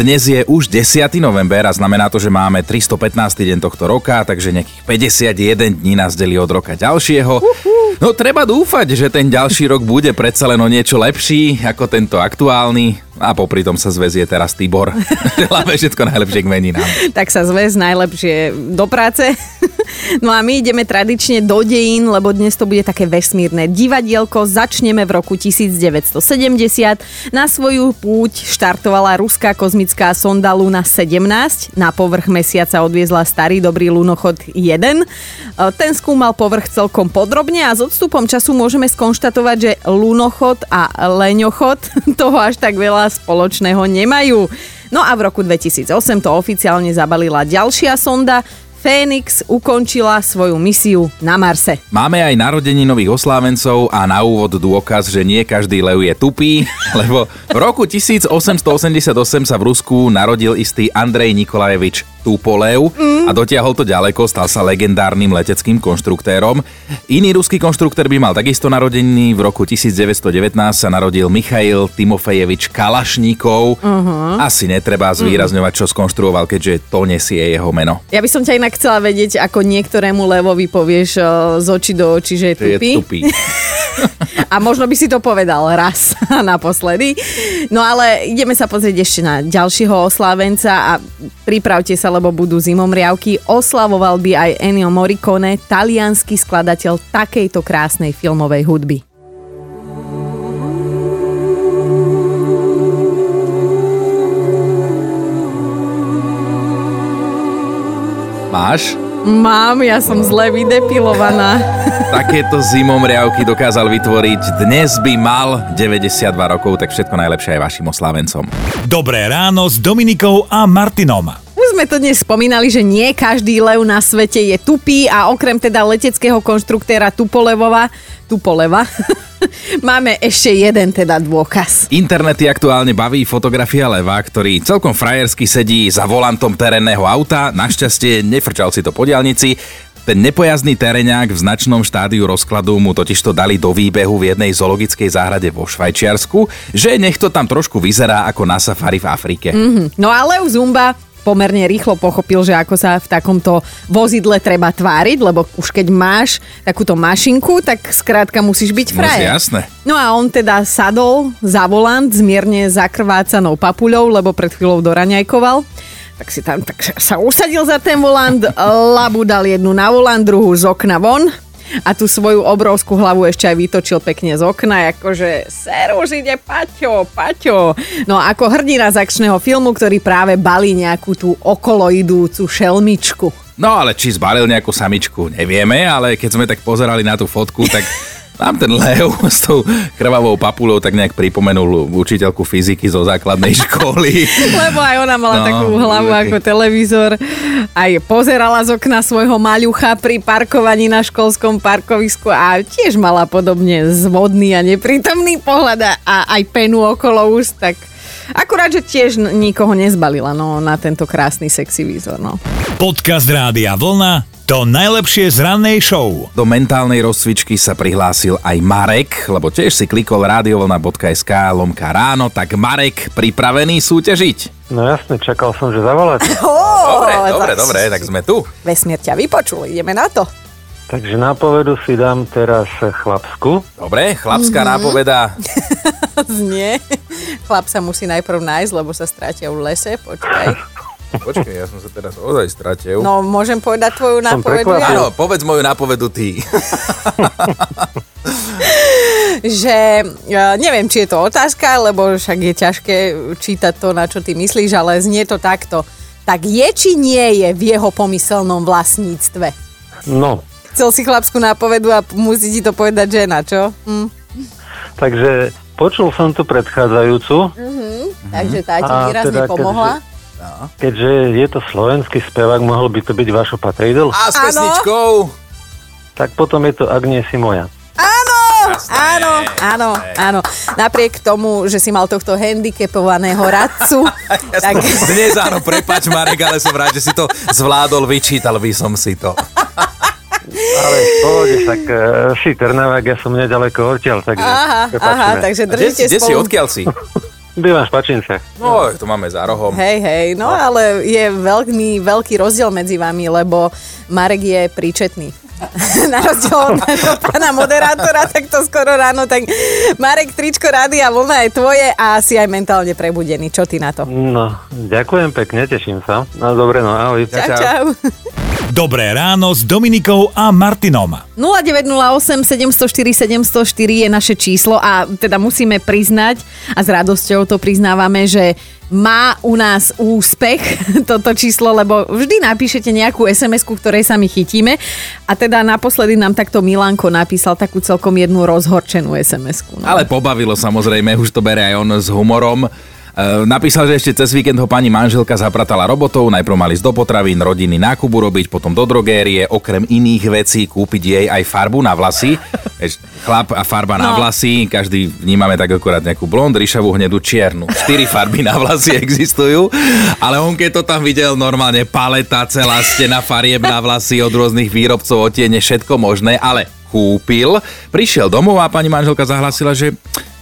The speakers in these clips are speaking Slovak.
Dnes je už 10. november a znamená to, že máme 315. deň tohto roka, takže nejakých 51 dní nás delí od roka ďalšieho. No treba dúfať, že ten ďalší rok bude predsa len o niečo lepší ako tento aktuálny a popri tom sa zväzie teraz Tibor. Želáme všetko najlepšie k meninám. tak sa zväz najlepšie do práce. No a my ideme tradične do dejín, lebo dnes to bude také vesmírne divadielko. Začneme v roku 1970. Na svoju púť štartovala ruská kozmická sonda Luna 17. Na povrch mesiaca odviezla starý dobrý lunochod 1. Ten skúmal povrch celkom podrobne a s odstupom času môžeme skonštatovať, že lunochod a leňochod toho až tak veľa spoločného nemajú. No a v roku 2008 to oficiálne zabalila ďalšia sonda, Fénix ukončila svoju misiu na Marse. Máme aj narodení nových oslávencov a na úvod dôkaz, že nie každý lev je tupý, lebo v roku 1888 sa v Rusku narodil istý Andrej Nikolajevič Tupolev mm. a dotiahol to ďaleko, stal sa legendárnym leteckým konštruktérom. Iný ruský konštruktér by mal takisto narodený. V roku 1919 sa narodil Michail Timofejevič Kalašníkov. Uh-huh. Asi netreba zvýrazňovať, čo skonštruoval, keďže to nesie jeho meno. Ja by som ťa inak chcela vedieť, ako niektorému levovi povieš z očí do očí, že je tupý. Je tupý. A možno by si to povedal raz naposledy. No ale ideme sa pozrieť ešte na ďalšieho oslávenca a pripravte sa, lebo budú zimomriavky. Oslavoval by aj Ennio Morricone, talianský skladateľ takejto krásnej filmovej hudby. Máš? Mám, ja som zle vydepilovaná. Takéto zimomriavky dokázal vytvoriť. Dnes by mal 92 rokov, tak všetko najlepšie aj vašim oslávencom. Dobré ráno s Dominikou a Martinom. Sme to dnes spomínali, že nie každý lev na svete je tupý a okrem teda leteckého konštruktéra Tupolevova, Tupoleva, Máme ešte jeden teda dôkaz. Internety aktuálne baví fotografia leva, ktorý celkom frajersky sedí za volantom terénneho auta. Našťastie nefrčal si to po diálnici. Ten nepojazdný tereňák v značnom štádiu rozkladu mu totižto dali do výbehu v jednej zoologickej záhrade vo Švajčiarsku, že nech to tam trošku vyzerá ako na safari v Afrike. Mm-hmm. No ale u Zumba pomerne rýchlo pochopil, že ako sa v takomto vozidle treba tváriť, lebo už keď máš takúto mašinku, tak skrátka musíš byť frajer. No, jasné. No a on teda sadol za volant s mierne zakrvácanou papuľou, lebo pred chvíľou doraňajkoval tak si tam tak sa usadil za ten volant, labu dal jednu na volant, druhú z okna von a tú svoju obrovskú hlavu ešte aj vytočil pekne z okna, akože už ide Paťo, Paťo. No ako hrdina z akčného filmu, ktorý práve balí nejakú tú okoloidúcu šelmičku. No ale či zbalil nejakú samičku, nevieme, ale keď sme tak pozerali na tú fotku, tak nám ten Leo s tou krvavou papulou tak nejak pripomenul učiteľku fyziky zo základnej školy. Lebo aj ona mala no, takú hlavu ako televízor. Aj pozerala z okna svojho maľucha pri parkovaní na školskom parkovisku a tiež mala podobne zvodný a neprítomný pohľad a aj penu okolo úst, tak Akurát, že tiež nikoho nezbalila no, na tento krásny sexy výzor. No. Podcast Rádia Vlna to najlepšie z rannej show. Do mentálnej rozcvičky sa prihlásil aj Marek, lebo tiež si klikol radiovolna.sk lomka ráno, tak Marek pripravený súťažiť? No jasne, čakal som, že zavolať. Oh, dobre, dobre, dobre, tak sme tu. Vesmier ťa vypočul, ideme na to. Takže nápovedu si dám teraz chlapsku. Dobre, chlapská mm-hmm. nápoveda. Znie. Chlap sa musí najprv nájsť, lebo sa stratia v lese, počkaj. Počkej, ja som sa teraz ozaj stratil. No, môžem povedať tvoju nápovedu? Áno, povedz moju nápovedu ty. že ja neviem, či je to otázka, lebo však je ťažké čítať to, na čo ty myslíš, ale znie to takto. Tak je, či nie je v jeho pomyselnom vlastníctve? No. Chcel si chlapskú nápovedu a musí ti to povedať žena, čo? Hm. Takže počul som tu predchádzajúcu. Uh-huh. Takže tá ti výrazne teda, pomohla. Keďže No. Keďže je to slovenský spevák, mohol by to byť Vašo Patrijdl? A s pesničkou? Tak potom je to Ak nie si moja. Áno, áno, áno, áno. Napriek tomu, že si mal tohto handicapovaného radcu. ja tak... Dnes áno, prepač Marek, ale som rád, že si to zvládol, vyčítal by som si to. Ale v pohode, však uh, si Trnavák, ja som nedaleko odtiaľ, takže Aha, aha, takže Kde, držíte si- kde si, spolu. odkiaľ si? Bývam v Špačince. No, to máme za rohom. Hej, hej, no ale je veľmi veľký rozdiel medzi vami, lebo Marek je príčetný. Na rozdiel od nášho pána moderátora, tak to skoro ráno, tak Marek, tričko rádia vlna je tvoje a si aj mentálne prebudený. Čo ty na to? No, ďakujem pekne, teším sa. No dobre, no ahoj. Čau, čau. čau. Dobré ráno s Dominikou a Martinom. 0908 704 704 je naše číslo a teda musíme priznať a s radosťou to priznávame, že má u nás úspech toto číslo, lebo vždy napíšete nejakú SMS-ku, ktorej sa my chytíme a teda naposledy nám takto Milanko napísal takú celkom jednu rozhorčenú SMS-ku. No. Ale pobavilo samozrejme, už to bere aj on s humorom. E, napísal, že ešte cez víkend ho pani manželka zapratala robotov, najprv mali ísť do potravín, rodiny nákupu robiť, potom do drogérie, okrem iných vecí kúpiť jej aj farbu na vlasy. Chlap a farba na No. vlasy, každý vnímame tak akurát nejakú blond, ryšavú, hnedú, čiernu. Štyri farby na vlasy existujú, ale on keď to tam videl normálne paleta, celá stena farieb na vlasy od rôznych výrobcov, otiene, všetko možné, ale kúpil, prišiel domov a pani manželka zahlasila, že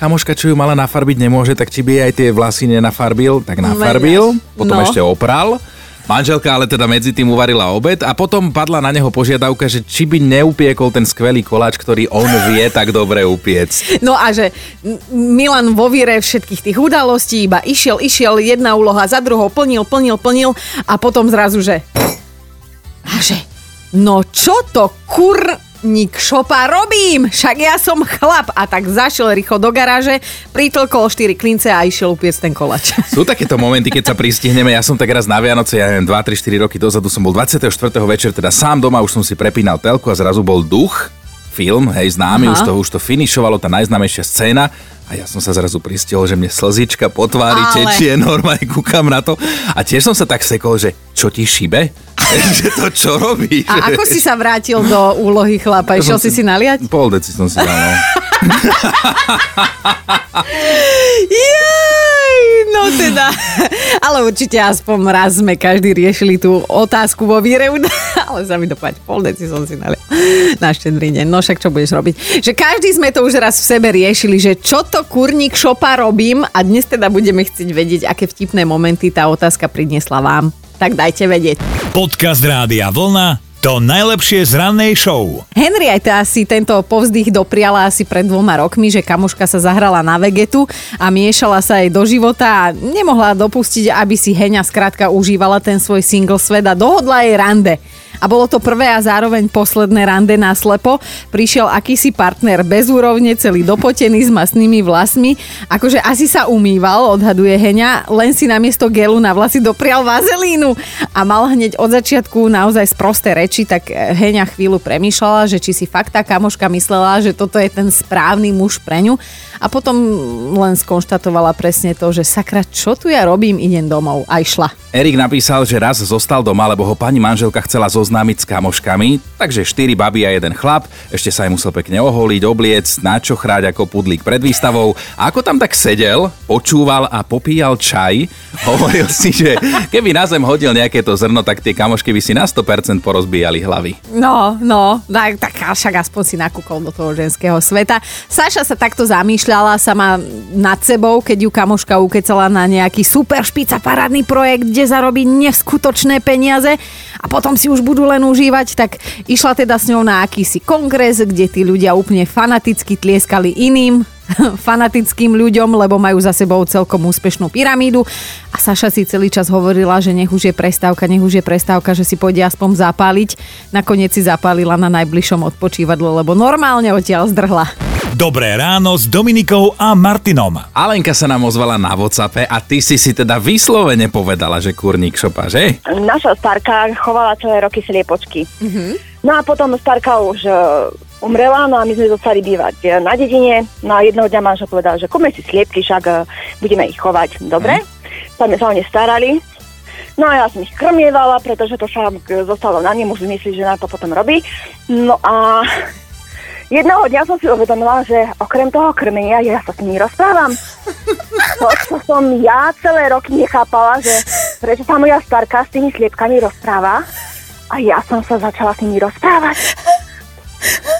kamoška, čo ju mala nafarbiť nemôže, tak či by aj tie vlasy nenafarbil, tak nafarbil, potom No. ešte opral. Manželka ale teda medzi tým uvarila obed a potom padla na neho požiadavka, že či by neupiekol ten skvelý koláč, ktorý on vie tak dobre upiec. No a že Milan vo víre všetkých tých udalostí iba išiel, išiel, jedna úloha za druhou, plnil, plnil, plnil a potom zrazu, že... A že... No čo to kurník šopa robím? Však ja som chlap. A tak zašiel rýchlo do garáže, pritlkol 4 klince a išiel upiec ten kolač. Sú takéto momenty, keď sa pristihneme. Ja som tak raz na Vianoce, ja neviem, 2, 3, 4 roky dozadu som bol 24. večer, teda sám doma, už som si prepínal telku a zrazu bol duch, film, hej, známy, Aha. už to, už to finišovalo, tá najznámejšia scéna. A ja som sa zrazu pristihol, že mne slzička po tvári Ale- tečie, normálne kúkam na to. A tiež som sa tak sekol, že čo ti šibe? že to čo robíš? A ako si sa vrátil do úlohy chlapa? Išiel si si naliať? Pol deci som si dal. Jaj, no teda. Ale určite aspoň raz sme každý riešili tú otázku vo víre. Ale sa mi dopať, pol deci som si nalial na štedrý deň. No však čo budeš robiť? Že každý sme to už raz v sebe riešili, že čo to kurník šopa robím a dnes teda budeme chcieť vedieť, aké vtipné momenty tá otázka priniesla vám. Tak dajte vedieť. Podcast Rádia Vlna to najlepšie z rannej show. Henrietta si tento povzdych dopriala asi pred dvoma rokmi, že kamoška sa zahrala na vegetu a miešala sa jej do života a nemohla dopustiť, aby si Heňa skrátka užívala ten svoj single svet a dohodla jej rande. A bolo to prvé a zároveň posledné rande na slepo. Prišiel akýsi partner bez úrovne, celý dopotený s masnými vlasmi. Akože asi sa umýval, odhaduje Heňa, len si namiesto gelu na vlasy doprial vazelínu a mal hneď od začiatku naozaj sprosté reči, tak eh, Heňa chvíľu premýšľala, že či si fakt tá kamoška myslela, že toto je ten správny muž pre ňu a potom len skonštatovala presne to, že sakra, čo tu ja robím, idem domov a išla. Erik napísal, že raz zostal doma, lebo ho pani manželka chcela zoznámiť s kamoškami, takže štyri baby a jeden chlap, ešte sa aj musel pekne oholiť, obliec, načochráť ako pudlík pred výstavou. A ako tam tak sedel, počúval a popíjal čaj, hovoril si, že keby na zem hodil nejaké to zrno, tak tie kamošky by si na 100% porozbíjali hlavy. No, no, tak, tak však aspoň si nakúkol do toho ženského sveta. Saša sa takto zamýšľala sama nad sebou, keď ju kamoška ukecala na nejaký super špica parádny projekt, kde zarobí neskutočné peniaze a potom si už budú len užívať, tak išla teda s ňou na akýsi kongres, kde tí ľudia úplne fanaticky tlieskali iným fanatickým ľuďom, lebo majú za sebou celkom úspešnú pyramídu. A Saša si celý čas hovorila, že nech už je prestávka, nech už je prestávka, že si pôjde aspoň zapáliť. Nakoniec si zapálila na najbližšom odpočívadle, lebo normálne odtiaľ zdrhla. Dobré ráno s Dominikou a Martinom. Alenka sa nám ozvala na Whatsappe a ty si si teda vyslovene povedala, že kurník šopa, že? Naša starka chovala celé roky sliepočky. Mm-hmm. No a potom starka už e, umrela, no a my sme zostali bývať e, na dedine. No a jedného dňa manžel povedal, že kúme si sliepky, však e, budeme ich chovať. Dobre? Tak sme sa o ne starali. No a ja som ich krmievala, pretože to sa e, zostalo na ním, už myslí, že na to potom robí. No a jedného dňa som si uvedomila, že okrem toho krmenia ja sa s nimi rozprávam. To, čo som ja celé roky nechápala, že prečo sa moja starka s tými sliepkami rozpráva. A ja som sa začala s nimi rozprávať.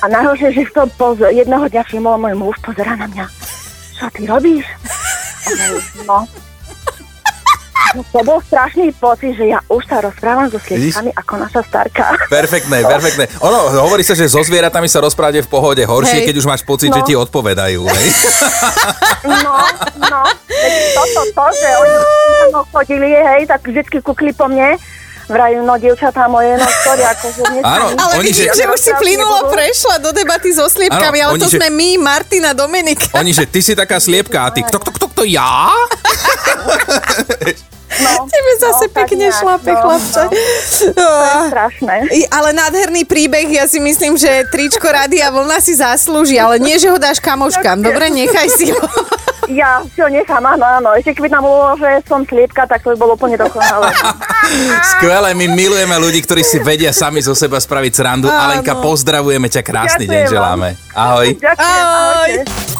A najhoršie, že to poz- jedného dňa všimol môj muž, pozera na mňa. Čo ty robíš? A no. To bol strašný pocit, že ja už sa rozprávam so sliepkami ako naša starka. Perfektné, perfektné. Ono, hovorí sa, že so zvieratami sa rozprávate v pohode horšie, Hej. keď už máš pocit, No. že ti odpovedajú. Hej? No, no. Toto, to, že oni chodili, hej, tak vždycky kukli po mne. Vrajú, no, dievčatá moje, no, sorry, akože dnes Áno, Ale Oni, vidím, že- že, už si plynulo prešla do debaty so sliepkami, Áno, ale to že- sme my, Martina, Dominika. Oni, že ty si taká sliepka a ty, kto, kto, kto, kto, ja? No, Tebe zase no, pekne nejak, šlape, no, chlapče. No, Ah. strašné. I- Ale nádherný príbeh, ja si myslím, že tričko Rádia Vlna si zaslúži, ale nie, že ho dáš kamoškám. Dobre, nechaj si ho. Ja si ho nechám, áno, áno. Ešte keby tam bolo, že som sliepka, tak to by bolo úplne dokonalé. Skvelé, my milujeme ľudí, ktorí si vedia sami zo seba spraviť srandu. Áno. Alenka, pozdravujeme ťa, krásny deň Ďakujem vám. želáme. Ahoj. Ďakujem, Ahoj. ahojte.